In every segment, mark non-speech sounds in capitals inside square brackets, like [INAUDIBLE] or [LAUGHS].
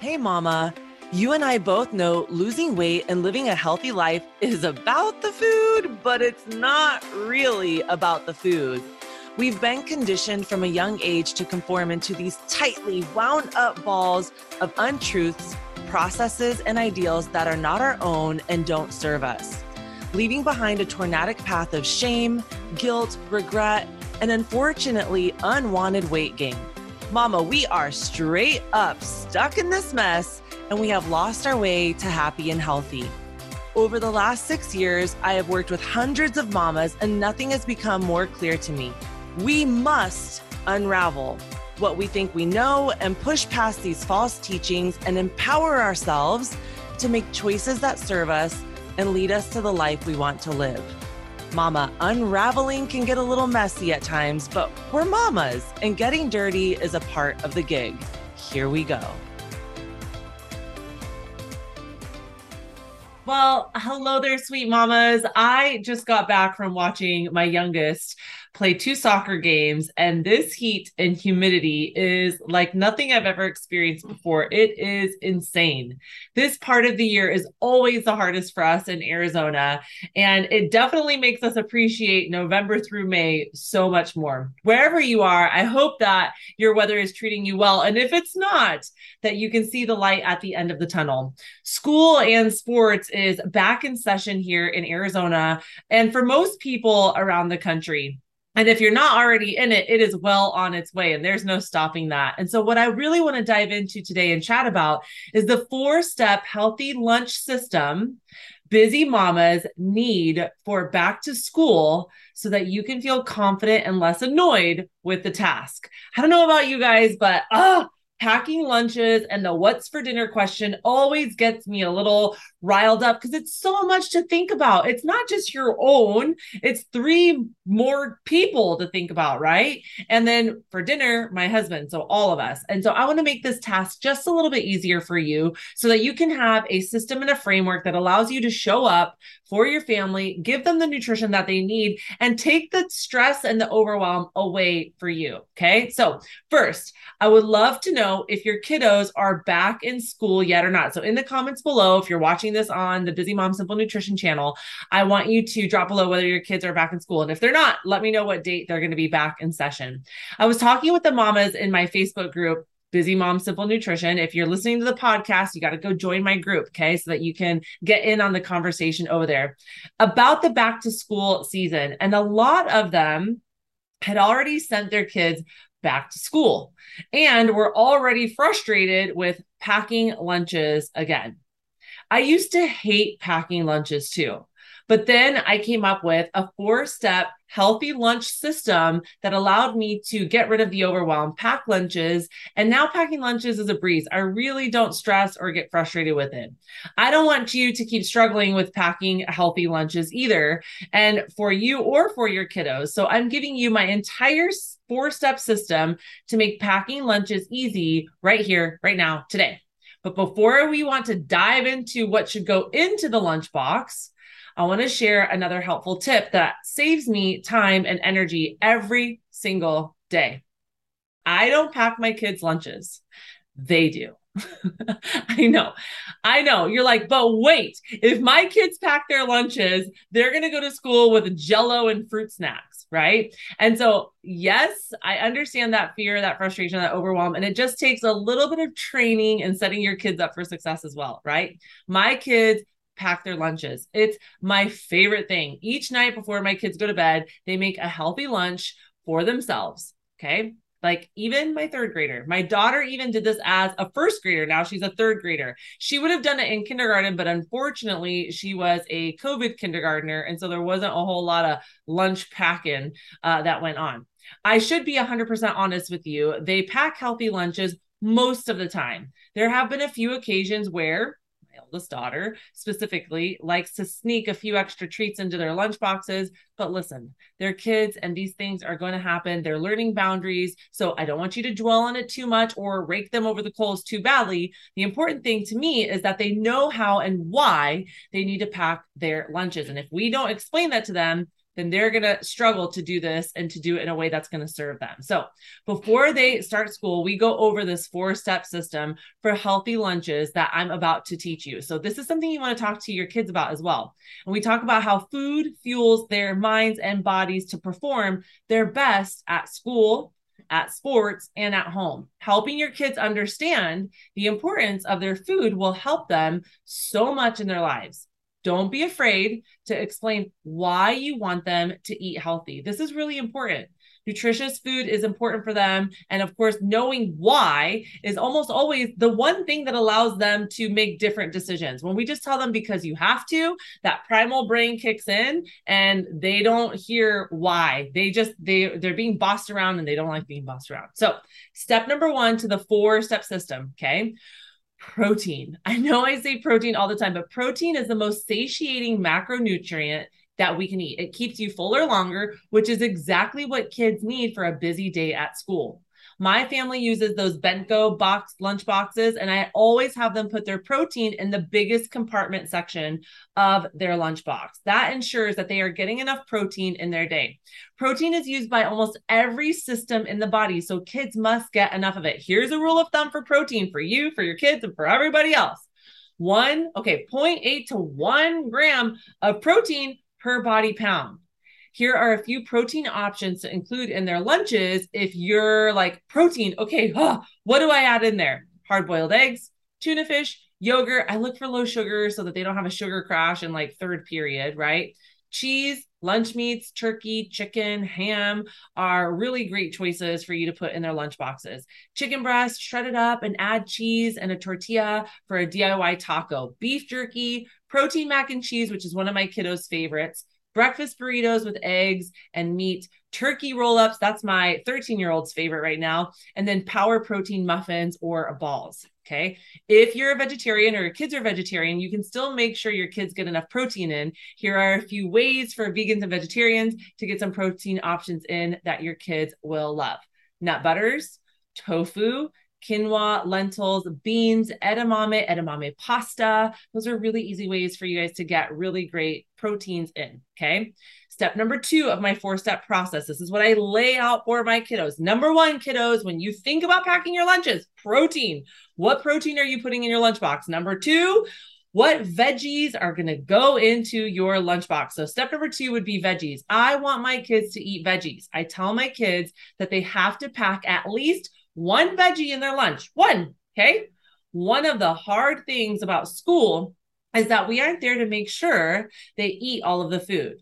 Hey, Mama. You and I both know losing weight and living a healthy life is about the food, but it's not really about the food. We've been conditioned from a young age to conform into these tightly wound up balls of untruths, processes, and ideals that are not our own and don't serve us, leaving behind a tornadic path of shame, guilt, regret, and unfortunately, unwanted weight gain. Mama, we are straight up stuck in this mess and we have lost our way to happy and healthy. Over the last six years, I have worked with hundreds of mamas and nothing has become more clear to me. We must unravel what we think we know and push past these false teachings and empower ourselves to make choices that serve us and lead us to the life we want to live. Mama, unraveling can get a little messy at times, but we're mamas and getting dirty is a part of the gig. Here we go. Well, hello there, sweet mamas. I just got back from watching my youngest play two soccer games, and this heat and humidity is like nothing I've ever experienced before. It is insane. This part of the year is always the hardest for us in Arizona, and it definitely makes us appreciate November through May so much more. Wherever you are, I hope that your weather is treating you well. And if it's not, that you can see the light at the end of the tunnel. School and sports is back in session here in Arizona, and for most people around the country. And if you're not already in it, it is well on its way and there's no stopping that. And so, what I really want to dive into today and chat about is the four step healthy lunch system busy mamas need for back to school so that you can feel confident and less annoyed with the task. I don't know about you guys, but ah, packing lunches and the what's for dinner question always gets me a little riled up because it's so much to think about. It's not just your own, it's three more people to think about, right? And then for dinner, my husband. So all of us. And so I want to make this task just a little bit easier for you so that you can have a system and a framework that allows you to show up for your family, give them the nutrition that they need, and take the stress and the overwhelm away for you. Okay. So, first, I would love to know if your kiddos are back in school yet or not. So, in the comments below, if you're watching this on the Busy Mom Simple Nutrition channel, I want you to drop below whether your kids are back in school. And if they're not, let me know what date they're going to be back in session. I was talking with the mamas in my Facebook group Busy Mom Simple Nutrition. If you're listening to the podcast, you got to go join my group, okay? So that you can get in on the conversation over there about the back to school season. And a lot of them had already sent their kids back to school and were already frustrated with packing lunches again. I used to hate packing lunches too. But then I came up with a four step healthy lunch system that allowed me to get rid of the overwhelm, pack lunches, and now packing lunches is a breeze. I really don't stress or get frustrated with it. I don't want you to keep struggling with packing healthy lunches either, and for you or for your kiddos. So I'm giving you my entire four step system to make packing lunches easy right here, right now, today. But before we want to dive into what should go into the lunchbox, I want to share another helpful tip that saves me time and energy every single day. I don't pack my kids' lunches, they do. [LAUGHS] I know. I know. You're like, but wait, if my kids pack their lunches, they're going to go to school with jello and fruit snacks, right? And so, yes, I understand that fear, that frustration, that overwhelm. And it just takes a little bit of training and setting your kids up for success as well, right? My kids pack their lunches. It's my favorite thing. Each night before my kids go to bed, they make a healthy lunch for themselves. Okay. Like even my third grader, my daughter even did this as a first grader. Now she's a third grader. She would have done it in kindergarten, but unfortunately, she was a COVID kindergartner. And so there wasn't a whole lot of lunch packing uh, that went on. I should be 100% honest with you. They pack healthy lunches most of the time. There have been a few occasions where eldest daughter specifically likes to sneak a few extra treats into their lunch boxes. But listen, they're kids and these things are going to happen. They're learning boundaries. So I don't want you to dwell on it too much or rake them over the coals too badly. The important thing to me is that they know how and why they need to pack their lunches. And if we don't explain that to them, then they're going to struggle to do this and to do it in a way that's going to serve them. So, before they start school, we go over this four step system for healthy lunches that I'm about to teach you. So, this is something you want to talk to your kids about as well. And we talk about how food fuels their minds and bodies to perform their best at school at sports, and at home. Helping your kids understand the importance of their food will help them so much in their lives. Don't be afraid to explain why you want them to eat healthy. This is really important. Nutritious food is important for them. And of course, knowing why is almost always the one thing that allows them to make different decisions. When we just tell them because you have to, that primal brain kicks in and they don't hear why. They just they they're being bossed around and they don't like being bossed around. So, step number 1 to the four step system, okay? Protein. I know I say protein all the time, but protein is the most satiating macronutrient that we can eat. It keeps you fuller longer, which is exactly what kids need for a busy day at school. My family uses those Bentgo box lunch boxes, and I always have them put their protein in the biggest compartment section of their lunch box. That ensures that they are getting enough protein in their day. Protein is used by almost every system in the body, so kids must get enough of it. Here's a rule of thumb for protein for you, for your kids, and for everybody else. One, okay, 0.8 to one gram of protein per body pound. Here are a few protein options to include in their lunches if you're like protein. Okay, huh, what do I add in there? Hard boiled eggs, tuna fish, yogurt. I look for low sugar so that they don't have a sugar crash in like third period, right? Cheese, lunch meats, turkey, chicken, ham are really great choices for you to put in their lunch boxes. Chicken breast, shred it up and add cheese and a tortilla for a DIY taco. Beef jerky, protein mac and cheese, which is one of my kiddos' favorites, breakfast burritos with eggs and meat, turkey roll ups. That's my 13 year old's favorite right now. And then power protein muffins or balls. Okay. If you're a vegetarian or your kids are vegetarian, you can still make sure your kids get enough protein in. Here are a few ways for vegans and vegetarians to get some protein options in that your kids will love nut butters, tofu, quinoa, lentils, beans, edamame, edamame pasta. Those are really easy ways for you guys to get really great proteins in. Okay. Step number two of my four step process. This is what I lay out for my kiddos. Number one, kiddos, when you think about packing your lunches, protein. What protein are you putting in your lunchbox? Number two, what veggies are going to go into your lunchbox. So, step number two would be veggies. I want my kids to eat veggies. I tell my kids that they have to pack at least one veggie in their lunch. One. Okay. One of the hard things about school is that we aren't there to make sure they eat all of the food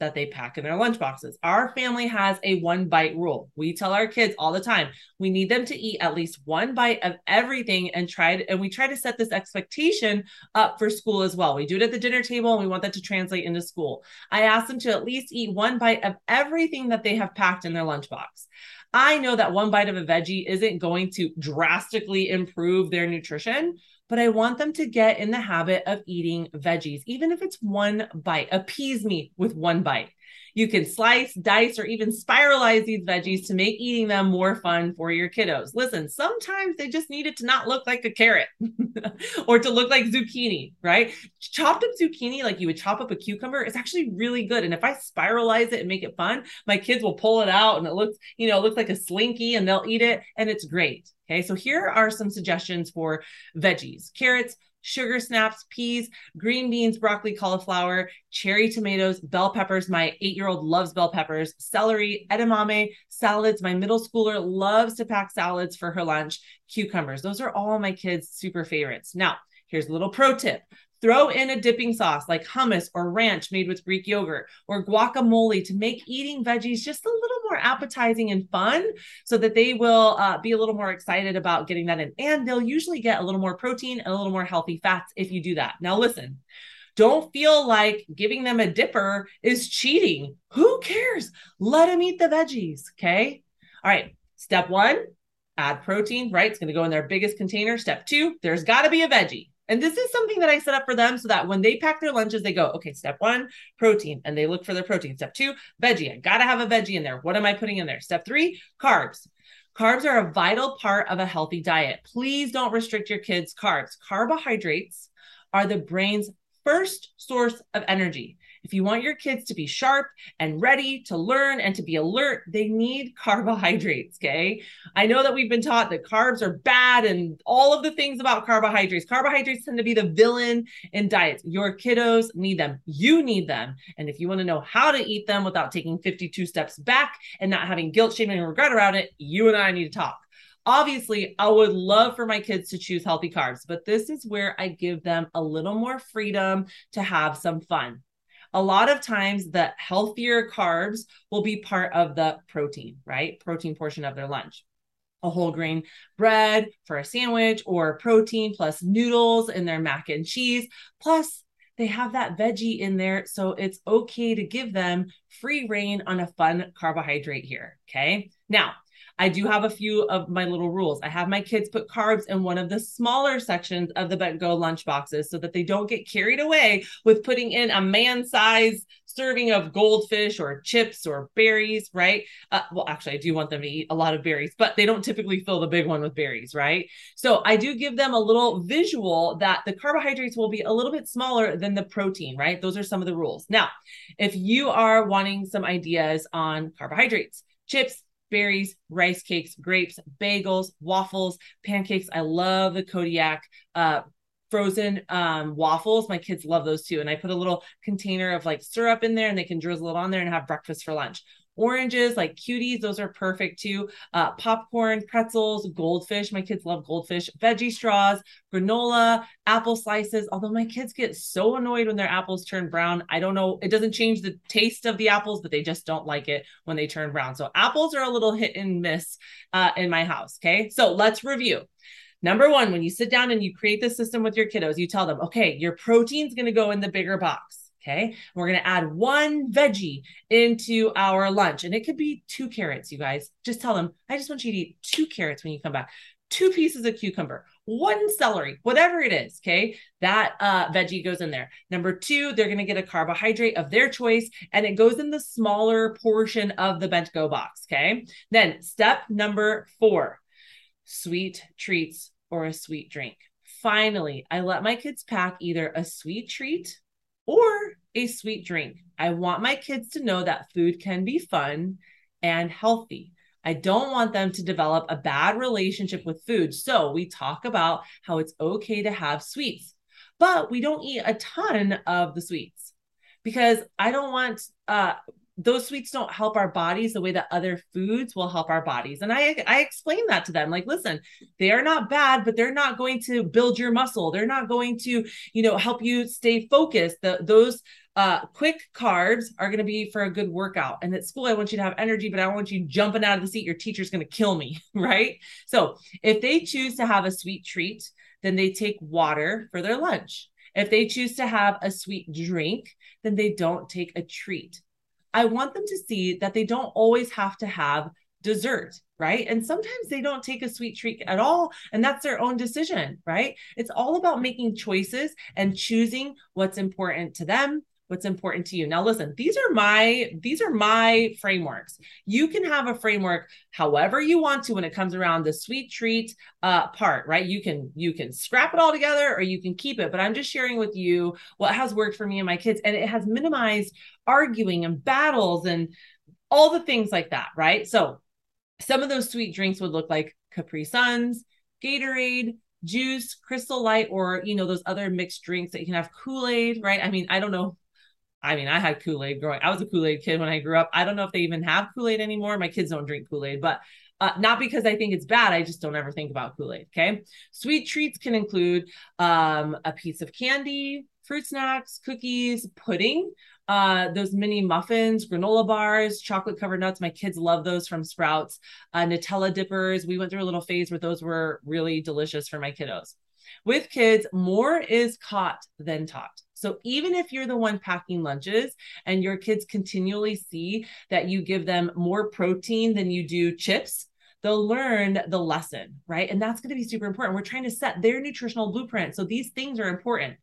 that they pack in their lunch boxes. Our family has a one bite rule. We tell our kids all the time, we need them to eat at least one bite of everything and try to, and we try to set this expectation up for school as well. We do it at the dinner table and we want that to translate into school. I ask them to at least eat one bite of everything that they have packed in their lunchbox. I know that one bite of a veggie isn't going to drastically improve their nutrition, but I want them to get in the habit of eating veggies, even if it's one bite. Appease me with one bite. You can slice, dice, or even spiralize these veggies to make eating them more fun for your kiddos. Listen, sometimes they just need it to not look like a carrot [LAUGHS] or to look like zucchini, right? Chopped up zucchini, like you would chop up a cucumber, is actually really good. And if I spiralize it and make it fun, my kids will pull it out and it looks, you know, it looks like a slinky and they'll eat it and it's great. Okay, so here are some suggestions for veggies carrots, sugar snaps, peas, green beans, broccoli, cauliflower, cherry tomatoes, bell peppers. My eight year old loves bell peppers, celery, edamame, salads. My middle schooler loves to pack salads for her lunch, cucumbers. Those are all my kids' super favorites. Now, here's a little pro tip Throw in a dipping sauce like hummus or ranch made with Greek yogurt or guacamole to make eating veggies just a little more appetizing and fun so that they will uh, be a little more excited about getting that in. And they'll usually get a little more protein and a little more healthy fats if you do that. Now, listen. Don't feel like giving them a dipper is cheating. Who cares? Let them eat the veggies. Okay. All right. Step one, add protein, right? It's going to go in their biggest container. Step two, there's got to be a veggie. And this is something that I set up for them so that when they pack their lunches, they go, okay, step one, protein, and they look for their protein. Step two, veggie. I got to have a veggie in there. What am I putting in there? Step three, carbs. Carbs are a vital part of a healthy diet. Please don't restrict your kids' carbs. Carbohydrates are the brain's first source of energy. If you want your kids to be sharp and ready to learn and to be alert, they need [LAUGHS] carbohydrates. Okay. I know that we've been taught that carbs are bad and all of the things about carbohydrates. Carbohydrates tend to be the villain in diets. Your kiddos need them. You need them. And if you want to know how to eat them without taking 52 steps back and not having guilt, shame, and regret around it, you and I need to talk. Obviously, I would love for my kids to choose healthy carbs, but this is where I give them a little more freedom to have some fun. A lot of times, the healthier carbs will be part of the protein, right? Protein portion of their lunch a whole grain bread for a sandwich or protein plus noodles in their mac and cheese. Plus, they have that veggie in there. So it's okay to give them free reign on a fun carbohydrate here. Okay. Now, I do have a few of my little rules. I have my kids put carbs in one of the smaller sections of the Bentgo lunch boxes so that they don't get carried away with putting in a man size serving of goldfish or chips or berries, right? Uh, well, actually, I do want them to eat a lot of berries, but they don't typically fill the big one with berries, right? So I do give them a little visual that the carbohydrates will be a little bit smaller than the protein, right? Those are some of the rules. Now, if you are wanting some ideas on carbohydrates, chips, berries, rice cakes, grapes, bagels, waffles, pancakes. I love the Kodiak uh, frozen um, waffles. My kids love those too. And I put a little container of like syrup in there and they can drizzle it on there and have breakfast for lunch oranges like cuties those are perfect too. Uh, popcorn pretzels goldfish. My kids love goldfish. Veggie straws granola apple slices. Although my kids get so annoyed when their apples turn brown i don't know it doesn't change the taste of the apples but they just don't like it when they turn brown. So apples are a little hit and miss uh, in my house okay? So let's review. Number one, when you sit down and you create the system with your kiddos, you tell them, okay, your protein's going to go in the bigger box. Okay. We're going to add one veggie into our lunch. And it could be two carrots, you guys. Just tell them, I just want you to eat two carrots when you come back, two pieces of cucumber, one celery, whatever it is. Okay. That uh, veggie goes in there. Number two, they're going to get a carbohydrate of their choice and it goes in the smaller portion of the Bentgo box. Okay. Then step number four sweet treats or a sweet drink. Finally, I let my kids pack either a sweet treat or a sweet drink. I want my kids to know that food can be fun and healthy. I don't want them to develop a bad relationship with food. So we talk about how it's okay to have sweets, but we don't eat a ton of the sweets because I don't want uh, those sweets don't help our bodies the way that other foods will help our bodies. And I I explain that to them like listen, they are not bad, but they're not going to build your muscle. They're not going to, you know, help you stay focused. The, those uh, quick carbs are going to be for a good workout. And at school, I want you to have energy, but I don't want you jumping out of the seat. Your teacher's going to kill me, [LAUGHS] right? So if they choose to have a sweet treat, then they take water for their lunch. If they choose to have a sweet drink, then they don't take a treat. I want them to see that they don't always have to have dessert, right? And sometimes they don't take a sweet treat at all, and that's their own decision, right? It's all about making choices and choosing what's important to them what's important to you. Now listen, these are my these are my frameworks. You can have a framework however you want to when it comes around the sweet treat uh part, right? You can you can scrap it all together or you can keep it, but I'm just sharing with you what has worked for me and my kids and it has minimized arguing and battles and all the things like that, right? So some of those sweet drinks would look like Capri Suns, Gatorade, juice, Crystal Light, or you know those other mixed drinks that you can have Kool Aid, right? I mean, I don't know I mean, I had Kool Aid growing. I was a Kool Aid kid when I grew up. I don't know if they even have Kool Aid anymore. My kids don't drink Kool Aid, but uh, not because I think it's bad. I just don't ever think about Kool Aid. Okay. Sweet treats can include um, a piece of candy, fruit snacks, cookies, pudding, uh, those mini muffins, granola bars, chocolate covered nuts. My kids love those from Sprouts. Uh, Nutella dippers. We went through a little phase where those were really delicious for my kiddos. With kids, more is caught than taught. So even if you're the one packing lunches and your kids continually see that you give them more protein than you do chips, they'll learn the lesson, right? And that's going to be super important. We're trying to set their nutritional blueprint. So these things are important.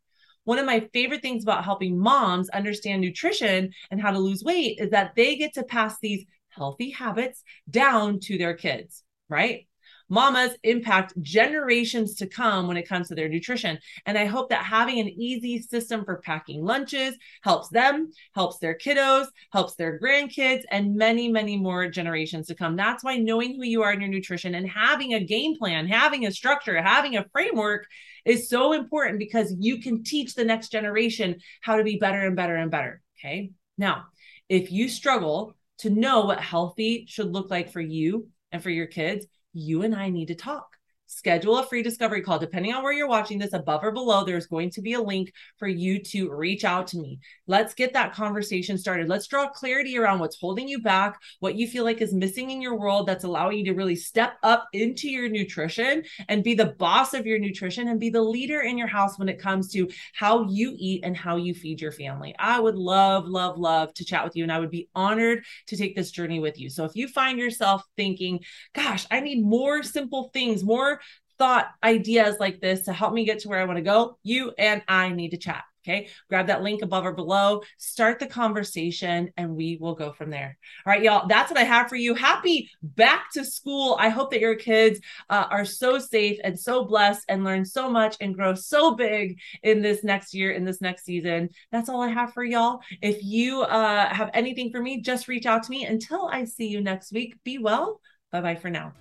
One of my favorite things about helping moms understand nutrition and how to lose weight is that they get to pass these healthy habits down to their kids, right? Mamas impact generations to come when it comes to their nutrition. And I hope that having an easy system for packing lunches helps them, helps their kiddos, helps their grandkids, and many, many more generations to come. That's why knowing who you are in your nutrition and having a game plan, having a structure, having a framework is so important because you can teach the next generation how to be better and better and better. Okay. Now, if you struggle to know what healthy should look like for you and for your kids, you and I need to talk schedule a free discovery call. Depending on where you're watching this, above or below, there's going to be a link for you to reach out to me. Let's get that conversation started. Let's draw clarity around what's holding you back, what you feel like is missing in your world that's allowing you to really step up into your nutrition and be the boss of your nutrition and be the leader in your house when it comes to how you eat and how you feed your family. I would love, love, love to chat with you, and I would be honored to take this journey with you. So if you find yourself thinking, gosh, I need more simple things, more thought ideas like this to help me get to where I want to go, you and I need to chat. Okay. Grab that link above or below, start the conversation, and we will go from there. All right, y'all. That's what I have for you. Happy back to school. I hope that your kids uh, are so safe and so blessed and learn so much and grow so big in this next year, in this next season. That's all I have for y'all. If you uh, have anything for me, just reach out to me. Until I see you next week, be well. Bye bye for now.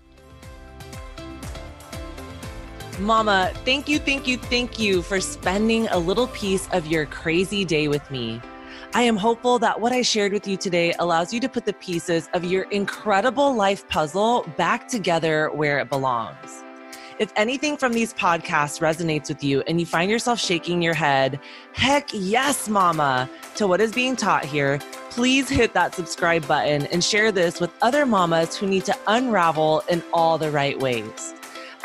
Mama, thank you, thank you, thank you for spending a little piece of your crazy day with me. I am hopeful that what I shared with you today allows you to put the pieces of your incredible life puzzle back together where it belongs. If anything from these podcasts resonates with you and you find yourself shaking your head, heck yes, mama, to what is being taught here, please hit that subscribe button and share this with other mamas who need to unravel in all the right ways.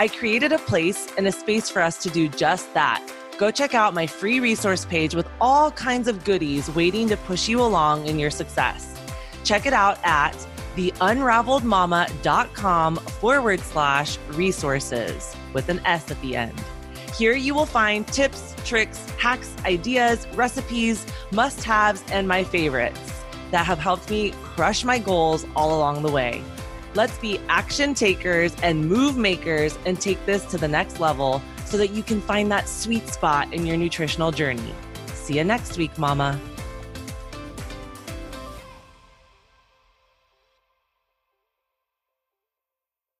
I created a place and a space for us to do just that. Go check out my free resource page with all kinds of goodies waiting to push you along in your success. Check it out at theunraveledmama.com forward slash resources with an S at the end. Here you will find tips, tricks, hacks, ideas, recipes, must haves, and my favorites that have helped me crush my goals all along the way. Let's be action takers and move makers and take this to the next level so that you can find that sweet spot in your nutritional journey. See you next week, Mama.